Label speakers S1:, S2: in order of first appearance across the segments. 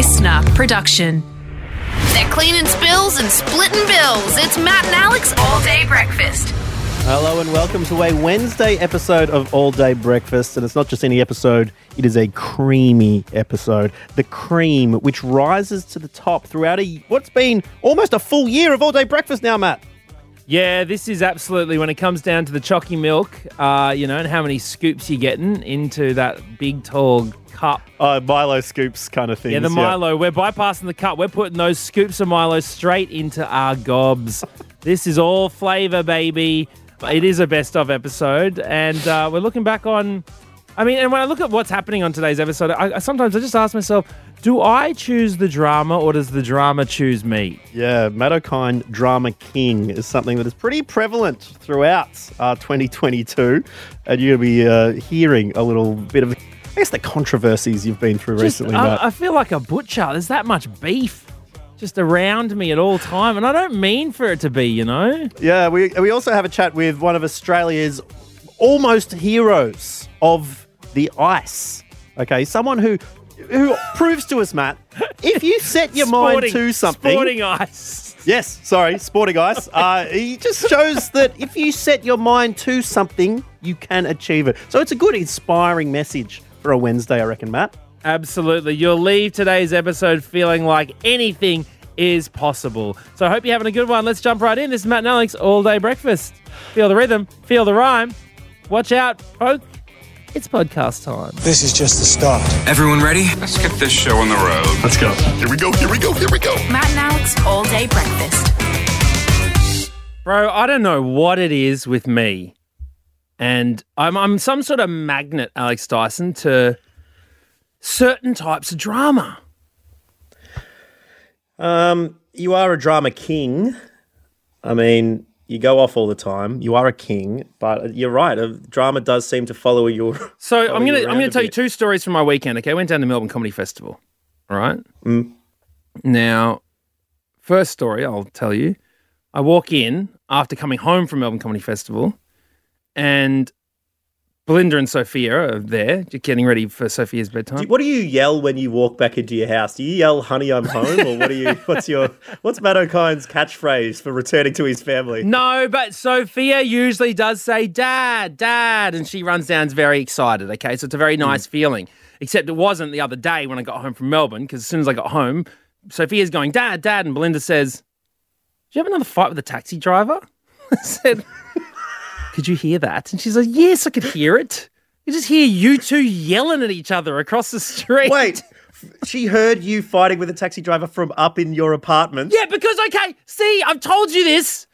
S1: listener production.
S2: They're cleaning spills and splitting bills. It's Matt and Alex all day breakfast.
S3: Hello and welcome to a Wednesday episode of All Day Breakfast. And it's not just any episode, it is a creamy episode. The cream, which rises to the top throughout a, what's been almost a full year of All Day Breakfast now, Matt.
S4: Yeah, this is absolutely when it comes down to the chalky milk, uh, you know, and how many scoops you're getting into that big tall cup.
S3: Uh, Milo scoops kind of thing.
S4: Yeah, the Milo. We're bypassing the cup. We're putting those scoops of Milo straight into our gobs. this is all flavour, baby. It is a best of episode, and uh, we're looking back on. I mean, and when I look at what's happening on today's episode, I, I sometimes I just ask myself, do I choose the drama or does the drama choose me?
S3: Yeah, Matt Okine Drama King is something that is pretty prevalent throughout uh, 2022. And you're going to be uh, hearing a little bit of, I guess, the controversies you've been through
S4: Just-
S3: recently.
S4: I, I feel like a butcher. There's that much beef just around me at all time, and I don't mean for it to be, you know.
S3: Yeah, we, we also have a chat with one of Australia's almost heroes of the ice. Okay, someone who who proves to us, Matt, if you set your mind to something.
S4: sporting ice.
S3: Yes, sorry, sporting ice. Uh, he just shows that if you set your mind to something, you can achieve it. So it's a good, inspiring message for a Wednesday, I reckon, Matt.
S4: Absolutely. You'll leave today's episode feeling like anything is possible. So I hope you're having a good one. Let's jump right in. This is Matt and Alex All Day Breakfast. Feel the rhythm, feel the rhyme. Watch out, folk. It's podcast time.
S5: This is just the start.
S6: Everyone ready? Let's get this show on the road.
S7: Let's go. Here we go. Here we go. Here we go.
S2: Matt and Alex all day breakfast.
S4: Bro, I don't know what it is with me. And I'm, I'm some sort of magnet, Alex Dyson, to certain types of drama.
S3: Um, you are a drama king. I mean, you go off all the time. You are a king, but you're right. Drama does seem to follow your.
S4: So
S3: follow
S4: I'm gonna I'm gonna tell you two stories from my weekend. Okay, I went down to Melbourne Comedy Festival. All right. Now, first story I'll tell you. I walk in after coming home from Melbourne Comedy Festival, and Belinda and Sophia are there, getting ready for Sophia's bedtime.
S3: What do you yell when you walk back into your house? Do you yell "Honey, I'm home," or what do you? What's your? What's Matt Okine's catchphrase for returning to his family?
S4: No, but Sophia usually does say dad, dad, and she runs down very excited. Okay, so it's a very hmm. nice feeling. Except it wasn't the other day when I got home from Melbourne, because as soon as I got home, Sophia's going, Dad, Dad, and Belinda says, Do you have another fight with the taxi driver? I said, Could you hear that? And she's like, Yes, I could hear it. You just hear you two yelling at each other across the street.
S3: Wait, she heard you fighting with a taxi driver from up in your apartment.
S4: Yeah, because okay, see, I've told you this.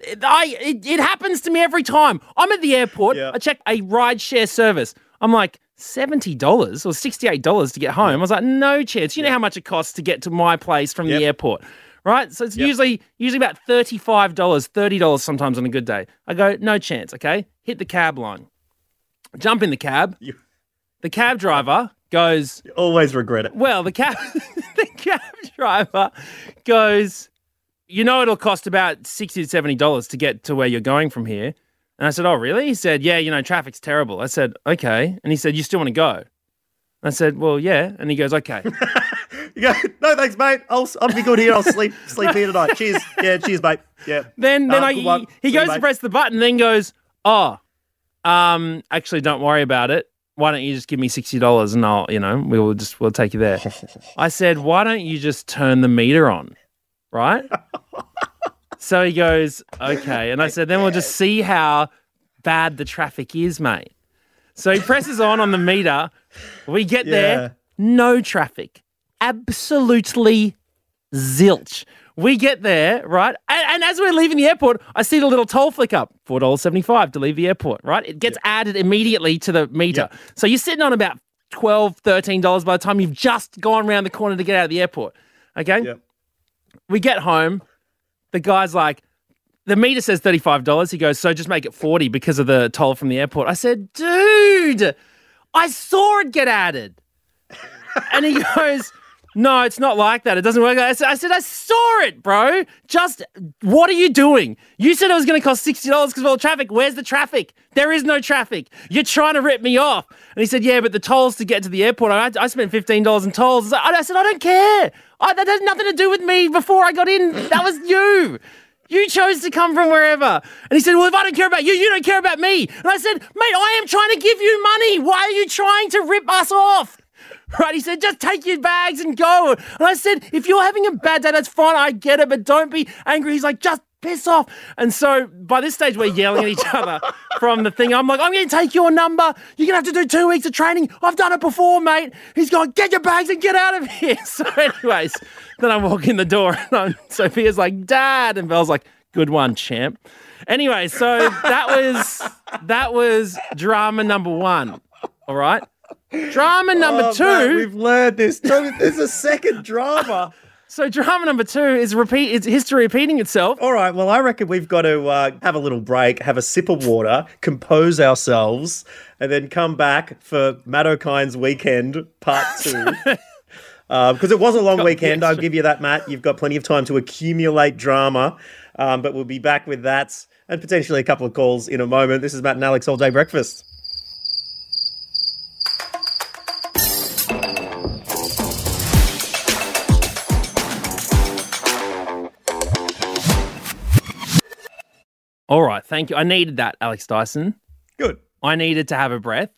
S4: It- I it, it happens to me every time. I'm at the airport.
S3: Yeah.
S4: I check a ride share service. I'm like seventy dollars or sixty eight dollars to get home. I was like, no chance. You know how much it costs to get to my place from
S3: Yep.
S4: the airport, right? So it's usually usually about thirty five dollars, thirty dollars sometimes on a good day. I go, no chance. Okay, hit the cab line, jump in the cab.
S3: You-
S4: The cab driver goes.
S3: You always regret it.
S4: Well, the cab the cab driver goes, you know it'll cost about sixty to seventy dollars to get to where you're going from here. And I said, Oh, really? He said, Yeah, you know, traffic's terrible. I said, Okay. And he said, You still want to go? I said, Well, yeah. And he goes, Okay.
S3: You go, no thanks, mate. I'll I'll be good here. I'll sleep sleep here tonight. Cheers. Yeah, cheers, mate. Yeah.
S4: then then
S3: Ah,
S4: I he, he
S3: See you,
S4: goes to press the button, then goes, Oh, um, actually don't worry about it. Why don't you just give me sixty dollars and I'll, you know, we will just we'll take you there. I said, Why don't you just turn the meter on? Right? so he goes, Okay. And I said, then we'll just see how bad the traffic is, mate. So he presses on on the meter. We get
S3: Yeah.
S4: there, no traffic. Absolutely zilch. We get there, right? And, and as we're leaving the airport, I see the little toll flick up $4.75 to leave the airport, right? It gets added immediately to the meter. So you're sitting on about $12, $13 by the time you've just gone around the corner to get out of the airport. Okay?
S3: Yep.
S4: We get home. The guy's like, the meter says $35. He goes, so just make it 40 because of the toll from the airport. I said, dude, I saw it get added. and he goes, No, it's not like that. It doesn't work. I said, I saw it, bro. Just what are you doing? You said it was going to cost sixty dollars because of all the traffic. Where's the traffic? There is no traffic. You're trying to rip me off. And he said, Yeah, but the tolls to get to the airport. I, I spent fifteen dollars in tolls. I said, I don't care. I, that has nothing to do with me. Before I got in, that was you. You chose to come from wherever. And he said, Well, if I don't care about you, you don't care about me. And I said, Mate, I am trying to give you money. Why are you trying to rip us off? Right, he said, just take your bags and go. And I said, if you're having a bad day, that's fine. I get it, but don't be angry. He's like, just piss off. And so by this stage, we're yelling at each other from the thing. I'm like, I'm going to take your number. You're going to have to do two weeks of training. I've done it before, mate. He's going, get your bags and get out of here. So, anyways, then I walk in the door and I'm, Sophia's like, Dad. And Belle's like, good one, champ. Anyway, so that was that was drama number one. All right. Drama number
S3: Oh,
S4: two.
S3: mate, we've learned this. There's a second drama.
S4: so drama number two is repeat. It's history repeating itself.
S3: All right. Well, I reckon we've got to uh, have a little break, have a sip of water, compose ourselves, and then come back for Matt Okine's weekend part two. Because it was a long weekend, I'll give you that, Matt. You've got plenty of time to accumulate drama, um, but we'll be back with that and potentially a couple of calls in a moment. This is Matt and Alex All Day Breakfast.
S4: All right. Thank you. I needed that, Alex Dyson.
S3: Good.
S4: I needed to have a breath.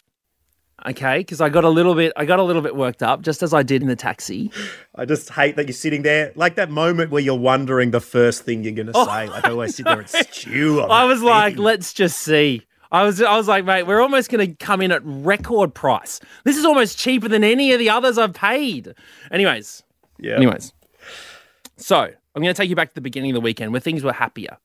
S4: Okay, because I got a little bit, I got a little bit worked up, just as I did in the taxi.
S3: I just hate that you're sitting there, like that moment where you're wondering the first thing you're going to oh, say. Like I always sit there and stew.
S4: Oh, I was like,
S3: thing.
S4: let's just see. I was, I was like, mate, we're almost going to come in at record price. This is almost cheaper than any of the others I've paid. Anyways,
S3: yeah.
S4: Anyways, so I'm going to take you back to the beginning of the weekend where things were happier.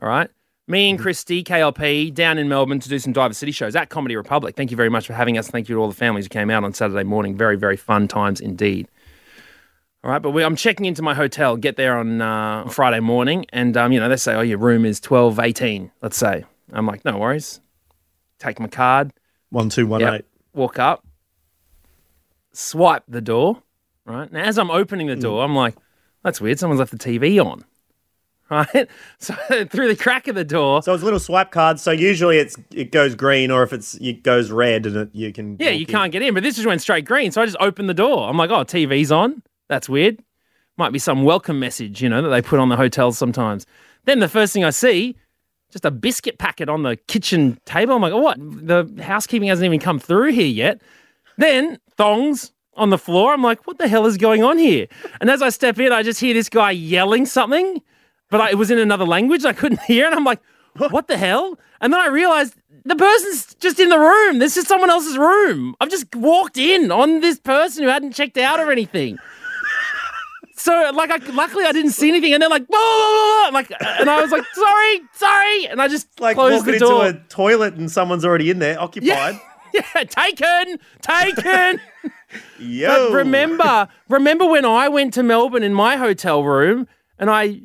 S4: All right. Me and Christy, KLP, down in Melbourne to do some Diver City shows at Comedy Republic. Thank you very much for having us. Thank you to all the families who came out on Saturday morning. Very, very fun times indeed. All right, but we, I'm checking into my hotel, get there on uh, Friday morning, and um, you know they say, "Oh, your room is 1218." Let's say, I'm like, "No worries." Take my card,
S3: One, two, one,
S4: Yep. walk up, swipe the door. Right now, as I'm opening the door, I'm like, "That's weird. Someone's left the TV on." Right, so through the crack of the door,
S3: So it's little swipe card. So usually it's it goes green, or if it's it goes red, and it, you can.
S4: yeah, you
S3: in.
S4: can't get in. But this just went straight green, so I just opened the door. I'm like, "Oh, TV's on. That's weird. Might be some welcome message, you know, that they put on the hotels sometimes." Then the first thing I see, just a biscuit packet on the kitchen table. I'm like, oh, "What? The housekeeping hasn't even come through here yet." Then thongs on the floor. I'm like, what the hell is going on here? And as I step in, I just hear this guy yelling something, but I, it was in another language I couldn't hear. And I'm like, what the hell? And then I realized the person's just in the room. This is someone else's room. I've just walked in on this person who hadn't checked out or anything. So, like, I, luckily I didn't see anything, and they're like, blah, blah, blah, like, and I was like, sorry, sorry, and I just
S3: like
S4: closed
S3: walking
S4: the door.
S3: into a toilet and someone's already in there, occupied.
S4: yeah, taken, taken.
S3: Yo.
S4: But remember, remember when I went to Melbourne in my hotel room and I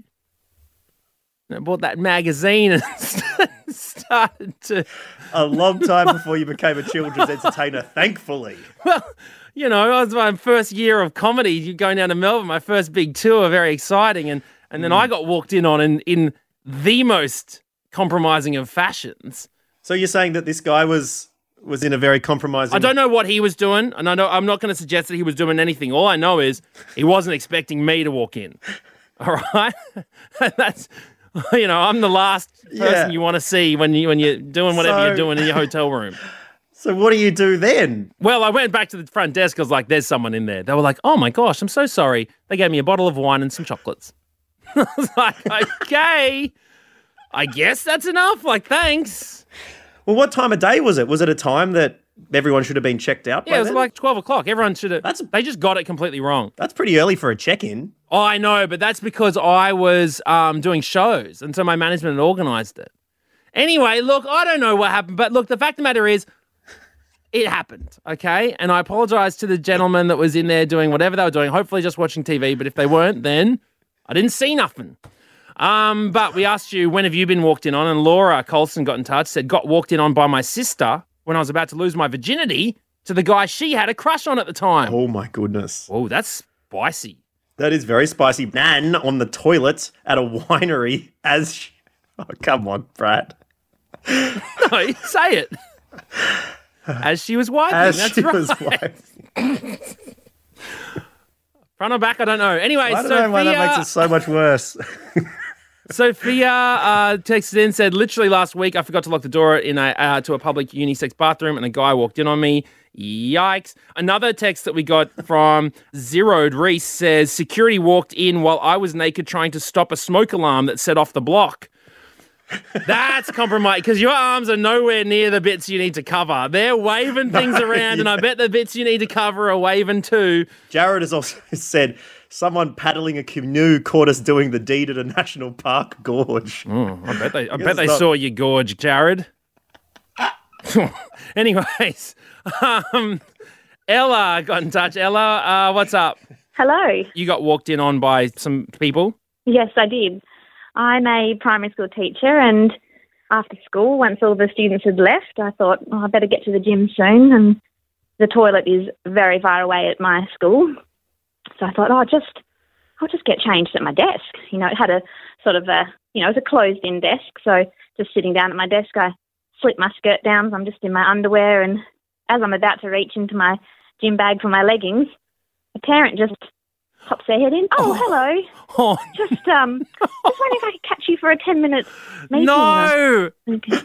S4: I bought that magazine and started to,
S3: a long time before you became a children's entertainer, thankfully.
S4: well, you know, it was my first year of comedy. You going down to Melbourne, my first big tour, very exciting, and and then I mm. got walked in on in in the most compromising of fashions.
S3: So you're saying that this guy was was in a very compromising.
S4: I don't know what he was doing, and I know I'm not going to suggest that he was doing anything. All I know is he wasn't expecting me to walk in. All right, that's you know I'm the last person
S3: Yeah.
S4: you want to see when you when you're doing whatever
S3: So-
S4: you're doing in your hotel room.
S3: So what do you do then?
S4: Well, I went back to the front desk. I was like, "There's someone in there." They were like, "Oh my gosh, I'm so sorry." They gave me a bottle of wine and some chocolates. I was like, "Okay, I guess that's enough." Like, thanks.
S3: Well, what time of day was it? Was it a time that everyone should have been checked out?
S4: Yeah, it was
S3: then?
S4: like twelve o'clock. Everyone should have.
S3: That's-
S4: They just got it completely wrong.
S3: that's pretty early for a check-in.
S4: Oh, I know, but that's because I was um, doing shows, and so my management had organised it. Anyway, look, I don't know what happened, but look, the fact of the matter is, it happened, okay? And I apologise to the gentleman that was in there doing whatever they were doing, hopefully just watching TV, but if they weren't, then I didn't see nothing. Um, but we asked you, when have you been walked in on? And Laura Colson got in touch, said, got walked in on by my sister when I was about to lose my virginity to the guy she had a crush on at the time.
S3: Oh my goodness.
S4: Oh, that's spicy.
S3: That is very spicy. Nan on the toilet at a winery as. She... Oh, come on, Brad.
S4: No, say it. As she was wiping.
S3: As
S4: That's
S3: she
S4: right.
S3: was wiping.
S4: Front or back, I don't know. Anyway,
S3: I don't
S4: Sophia,
S3: know why that makes it so much worse.
S4: Sophia uh, texted in said, literally last week I forgot to lock the door in a, uh, to a public unisex bathroom and a guy walked in on me. Yikes. Another text that we got from Zeroed Reese says, security walked in while I was naked trying to stop a smoke alarm that set off the block. That's compromise because your arms are nowhere near the bits you need to cover. They're waving things around, and I bet the bits you need to cover are waving too.
S3: Jared has also said someone paddling a canoe caught us doing the deed at a national park gorge.
S4: I bet they, I
S3: guess
S4: bet they
S3: not.
S4: saw you gorge, Jared. Anyways, um, Ella got in touch. Ella, uh, what's up?
S1: Hello.
S4: You got walked in on by some people.
S1: Yes, I did. I'm a primary school teacher, and after school, once all the students had left, I thought, oh, I better get to the gym soon. And the toilet is very far away at my school, so I thought, oh, just I'll just get changed at my desk. You know, it had a sort of a, you know, it was a closed-in desk, so just sitting down at my desk, I slip my skirt down. So I'm just in my underwear, and as I'm about to reach into my gym bag for my leggings, a parent just pops their head in. Oh, hello.
S4: Oh,
S1: Just um, just wondering if I could catch you for a ten minute meeting.
S4: no.
S1: Okay.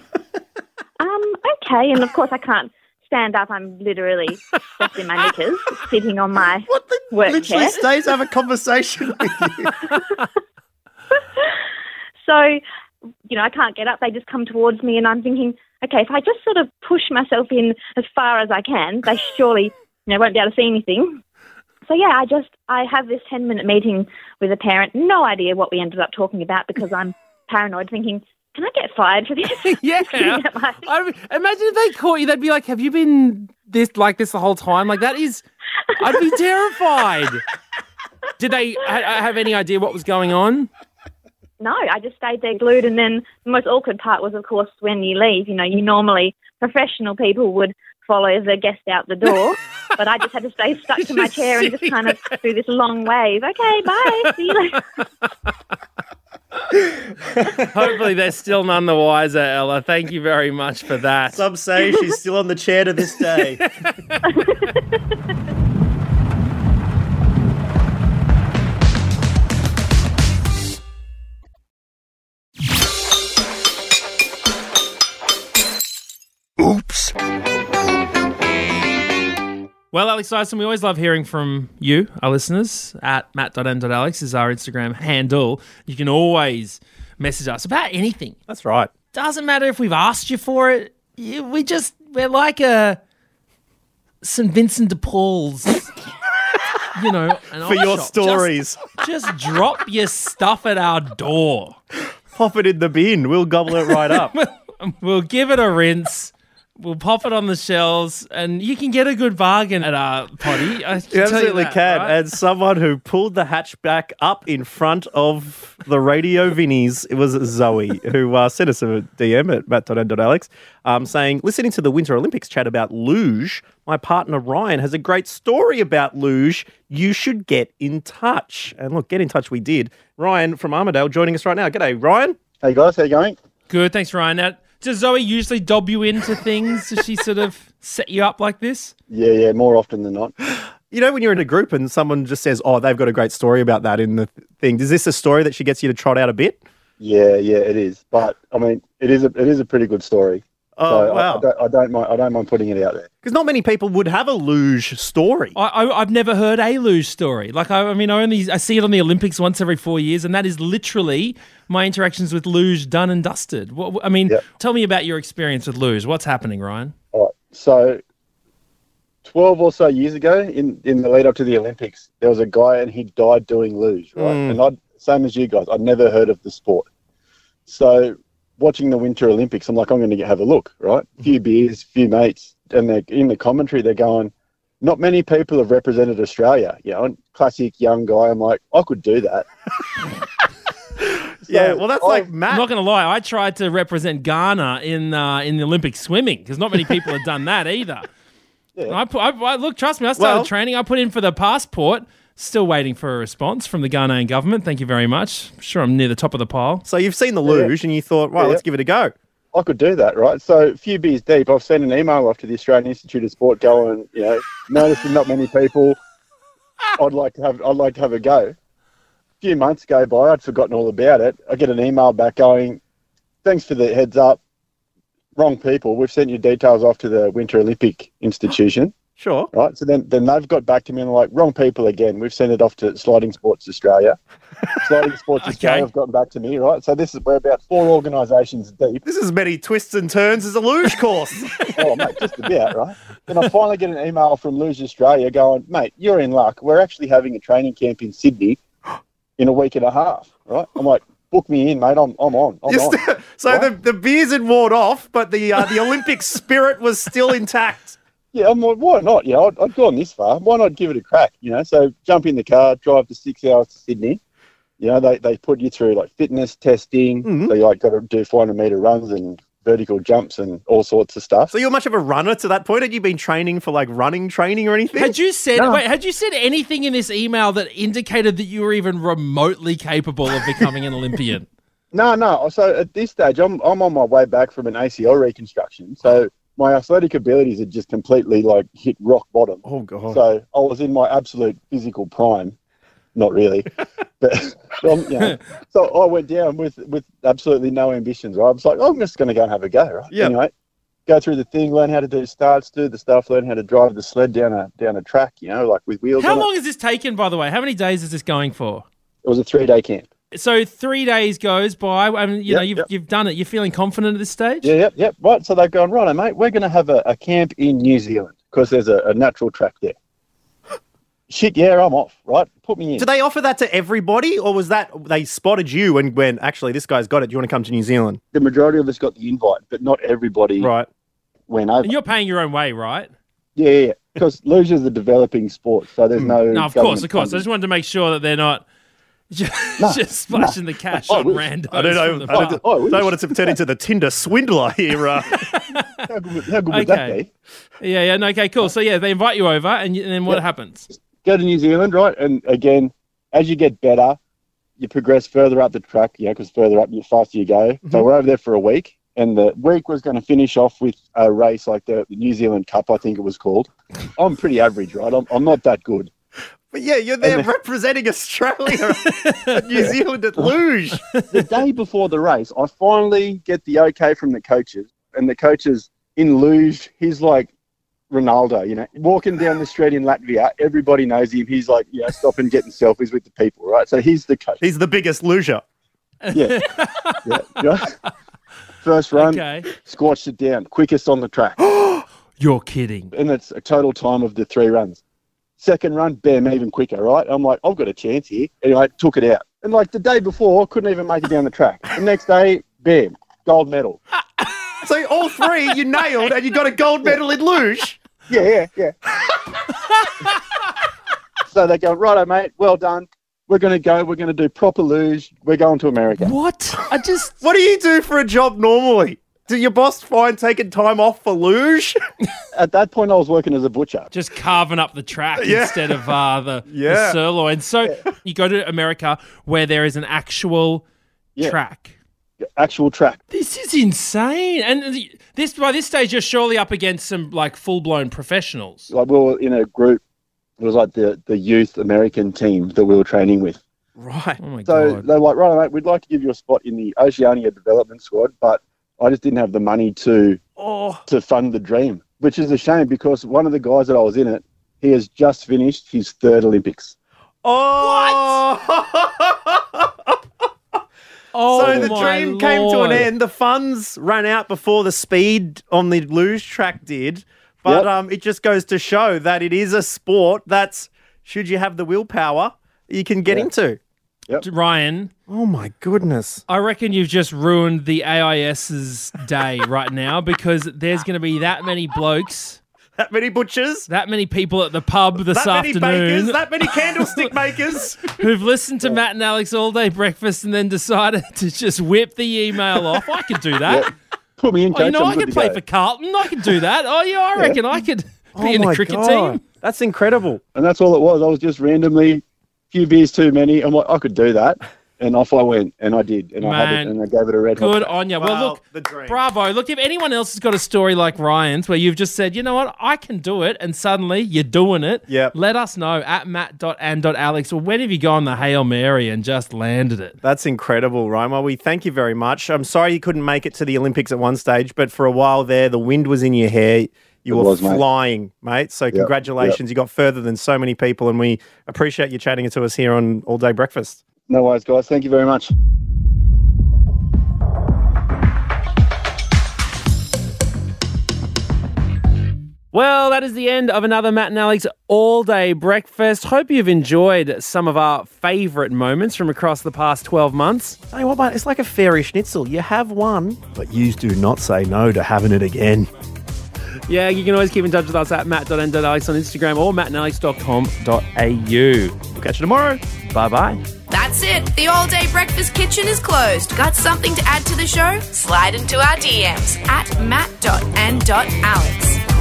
S1: Um, okay, and of course I can't stand up. I'm literally just in my knickers, sitting on my
S3: What the?
S1: work
S3: Literally
S1: chair.
S3: stays to have a conversation with you.
S1: So, you know, I can't get up. They just come towards me, and I'm thinking, okay, if I just sort of push myself in as far as I can, they surely, you know, won't be able to see anything. So yeah, I just I have this ten minute meeting with a parent. No idea what we ended up talking about because I'm paranoid, thinking, can I get fired for this?
S4: Yeah.
S1: My-
S4: I mean, imagine if they caught you, they'd be like, "Have you been this like this the whole time?" Like that is, I'd be terrified. Did they ha- have any idea what was going on?
S1: No, I just stayed there glued. And then the most awkward part was, of course, when you leave. You know, you normally professional people would follow the guest out the door, but I just had to stay stuck to my chair and just kind of do this long wave. Okay, bye. See you later.
S4: Hopefully, they're still none the wiser, Ella. Thank you very much for that.
S3: Some say she's still on the chair to this day.
S4: Dyson, we always love hearing from you, our listeners, at matt.n.alex is our Instagram handle. You can always message us about anything.
S3: That's right.
S4: Doesn't matter if we've asked you for it. We just, we're like uh, a St. Vincent de Paul's, you know,
S3: For your
S4: shop.
S3: stories,
S4: Just, just drop your stuff at our door.
S3: pop it in the bin. We'll gobble it right up.
S4: We'll give it a rinse. We'll pop it on the shelves, and you can get a good bargain at our potty. I
S3: You
S4: tell
S3: absolutely
S4: that,
S3: can.
S4: right?
S3: And someone who pulled the hatchback up in front of the radio Vinnies, it was Zoe, who uh, sent us a DM at matt.n.alex um, saying, listening to the Winter Olympics chat about luge, my partner Ryan has a great story about luge. You should get in touch. And look, get in touch we did. Ryan from Armadale joining us right now. G'day, Ryan.
S5: Hey guys, how you going?
S4: Good, thanks, Ryan. Now, does Zoe usually dob you into things? Does she sort of set you up like this?
S5: Yeah, yeah, more often than not.
S3: You know, when you're in a group and someone just says, oh, they've got a great story about that in the thing, is this a story that she gets you to trot out a bit?
S5: Yeah, yeah, it is. But I mean, it is a it is a pretty good story.
S3: Oh,
S5: so I-
S3: wow.
S5: I, don't, I don't mind. I don't mind putting it out there.
S3: Because not many people would have a luge story.
S4: I, I, I've never heard a luge story. Like, I, I mean, I only I see it on the Olympics once every four years, and that is literally my interactions with luge done and dusted. What, I mean,
S5: Yep.
S4: tell me about your experience with luge. What's happening, Ryan?
S5: All right. So, twelve or so years ago, in in the lead up to the Olympics, there was a guy and he died doing luge. Right, mm. and I same as you guys, I'd never heard of the sport. So, watching the Winter Olympics, I'm like, I'm going to have a look. Right, a few beers, few mates, and they're in the commentary. They're going. Not many people have represented Australia. You know, and classic young guy. I'm like, I could do that.
S3: yeah, well, that's
S5: I-
S3: like
S4: I'm
S3: Matt.
S4: not going to lie. I tried to represent Ghana in uh, in the Olympic swimming because not many people have done that either.
S5: Yeah.
S4: I, put, I, I look, trust me. I started
S3: Well-
S4: training. I put in for the passport. Still waiting for a response from the Ghanaian government. Thank you very much. Sure, I'm near the top of the pile.
S3: So you've seen the luge and you thought, right,
S5: Yeah.
S3: let's give it a go.
S5: I could do that, right? So a few beers deep, I've sent an email off to the Australian Institute of Sport going, you know, noticing not many people. I'd like to have I'd like to have a go. A few months go by, I'd forgotten all about it. I get an email back going, Thanks for the heads up. Wrong people. We've sent your details off to the Winter Olympic Institution.
S3: Sure.
S5: Right. So then, then they've got back to me and they're like, wrong people again. We've sent it off to Sliding Sports Australia. Sliding Sports Australia have gotten back to me, right? So this is we're about four organisations deep.
S3: This is as many twists and turns as a luge course.
S5: oh, mate, just about, right? Then I finally get an email from Luge Australia going, mate, you're in luck. We're actually having a training camp in Sydney in a week and a half, right? I'm like, book me in, mate. I'm, I'm on. I'm on.
S3: so the, the beers had worn off, but the uh, the Olympic spirit was still intact.
S5: Yeah, I'm like, why not? You know, I'd, I'd gone this far. Why not give it a crack? You know, so jump in the car, drive to six hours to Sydney. You know, they, they put you through like fitness testing.
S3: Mhm.
S5: So you like got to do 400 meter runs and vertical jumps and all sorts of stuff.
S3: So you're much of a runner to that point. Had you been training for like running training or anything?
S4: Had you said
S5: No.
S4: wait? Had you said anything in this email that indicated that you were even remotely capable of becoming an Olympian?
S5: No, no. So at this stage, I'm I'm on my way back from an ACL reconstruction. So my athletic abilities had just completely like hit rock bottom.
S3: oh god.
S5: So I was in my absolute physical prime. Not really, but um, you know, so I went down with with absolutely no ambitions. Right? I was like, I'm just going to go and have a go. Right?
S3: Yeah.
S5: Anyway, go through the thing, learn how to do starts, do the stuff, learn how to drive the sled down a down a track. You know, like with wheels.
S4: How
S5: on
S4: long
S5: It.
S4: has this taken, by the way? How many days is this going for?
S5: it was a three day camp.
S4: So three days goes by. I mean, you
S5: Yep,
S4: know, you've
S5: yep.
S4: you've done it. You're feeling confident at this stage.
S5: Yeah, yep, yep. Right. So they've gone, right, mate, we're going to have a, a camp in New Zealand because there's a, a natural track there. Shit, yeah, I'm off, right? Put me in.
S3: Did they offer that to everybody, or was that they spotted you and went, actually, this guy's got it. Do you want to come to New Zealand?
S5: the majority of us got the invite, but not everybody
S3: Right.
S5: went over.
S4: And you're paying your own way, right?
S5: Yeah, yeah, yeah. Because luge is a developing sport, so there's hmm. no.
S4: No, of course, of course. I just wanted to make sure that they're not just, just splashing the cash
S5: I
S4: on
S5: wish.
S4: randos.
S3: I don't know. I don't,
S5: Oh,
S3: don't want it to turn into the Tinder swindler here. Uh,
S5: How good, would- how good would that
S4: Okay.
S5: be?
S4: Yeah, yeah. No, okay, cool. So yeah, they invite you over, and, you, and then what
S5: Yeah.
S4: happens?
S5: Go to New Zealand, right? And again, as you get better, you progress further up the track, yeah, because further up, the faster you go.
S3: Mm-hmm.
S5: So we're over there for a week, and the week was going to finish off with a race like the, the New Zealand Cup, I think it was called. I'm pretty average, right? I'm, I'm not that good.
S3: But yeah, you're there
S5: And-
S3: representing Australia at New Zealand at luge.
S5: the day before the race, I finally get the okay from the coaches, and the coaches in luge, he's like Ronaldo, you know, walking down the street in Latvia, everybody knows him. He's like, you know, stopping getting selfies with the people, right? So he's the coach.
S3: He's the biggest loser.
S5: Yeah. yeah. yeah. First run,
S4: Okay,
S5: squashed it down, quickest on the track.
S4: you're kidding.
S5: and it's a total time of the three runs. Second run, bam, even quicker, right? I'm like, I've got a chance here. Anyway, took it out. And like the day before, couldn't even make it down the track. The next day, bam, gold medal.
S3: So all three you nailed, and you got a gold medal in luge.
S5: Yeah, yeah, yeah. so they go, righto, mate, well done. We're going to go. We're going to do proper luge. We're going to America.
S4: What? I just
S3: What do you do for a job normally? Do your boss find taking time off for luge?
S5: At that point, I was working as a butcher.
S4: just carving up the track
S3: Yeah.
S4: instead of uh, the,
S3: Yeah.
S4: the sirloin. So you go to America where there is an actual
S5: Yeah.
S4: track.
S5: Actual track.
S4: This is insane. And the- this by this stage, you're surely up against some like full blown professionals.
S5: Like we were in a group. It was like the, the youth American team that we were training with.
S3: Right.
S4: Oh my
S5: So
S4: god.
S5: they're like, right, mate, we'd like to give you a spot in the Oceania development squad, but I just didn't have the money to
S3: Oh,
S5: to fund the dream, which is a shame because one of the guys that I was in it, he has just finished his third Olympics.
S3: oh.
S4: Oh
S3: so the
S4: my
S3: dream came to an end. The funds ran out before the speed on the luge track did. But
S5: Yep.
S3: um, it just goes to show that it is a sport that's, should you have the willpower, you can get
S5: Yeah.
S3: into.
S4: Ryan,
S3: Oh my goodness.
S4: I reckon you've just ruined the AIS's day right now because there's going to be that many blokes,
S3: That many butchers,
S4: that many people at the pub this
S3: that many
S4: afternoon
S3: bakers, that many candlestick makers.
S4: who've listened to Matt and Alex all day breakfast and then decided to just whip the email off. I could do that.
S5: Put me in,
S4: Oh,
S5: coach.
S4: you know,
S5: I'm
S4: I could play
S5: go.
S4: for Carlton. I could do that. Oh, yeah, I reckon I could oh, be
S3: oh
S4: in the cricket
S3: God.
S4: team.
S3: That's incredible.
S5: And that's all it was. I was just randomly few beers too many. I'm like, I could do that. And off I went, and I did, and I had it, and I gave it a red hot.
S4: Good on you. Well,
S3: Well,
S4: look,
S3: the dream.
S4: bravo. Look, if anyone else has got a story like Ryan's where you've just said, you know what, I can do it, and suddenly you're doing it,
S3: Yep.
S4: let us know at matt.and.alex or when have you gone the Hail Mary and just landed it?
S3: That's incredible, Ryan. Well, we thank you very much. I'm sorry you couldn't make it to the Olympics at one stage, but for a while there, the wind was in your hair. You
S5: It
S3: were
S5: was,
S3: flying, mate. So congratulations. You got further than so many people, and we appreciate you chatting to us here on All Day Breakfast.
S5: No worries, guys. Thank you very much.
S4: Well, that is the end of another Matt and Alex all day breakfast. Hope you've enjoyed some of our favourite moments from across the past 12 months.
S3: Tell you what, mate, it's like a fairy schnitzel. You have one, but you do not say no to having it again.
S4: Yeah, you can always keep in touch with us at matt.and.alex on Instagram or mattandalex.com.au.
S3: We'll catch you tomorrow.
S4: Bye bye.
S2: That's it. The all day breakfast kitchen is closed. Got something to add to the show? Slide into our DMs at matt.and.alex.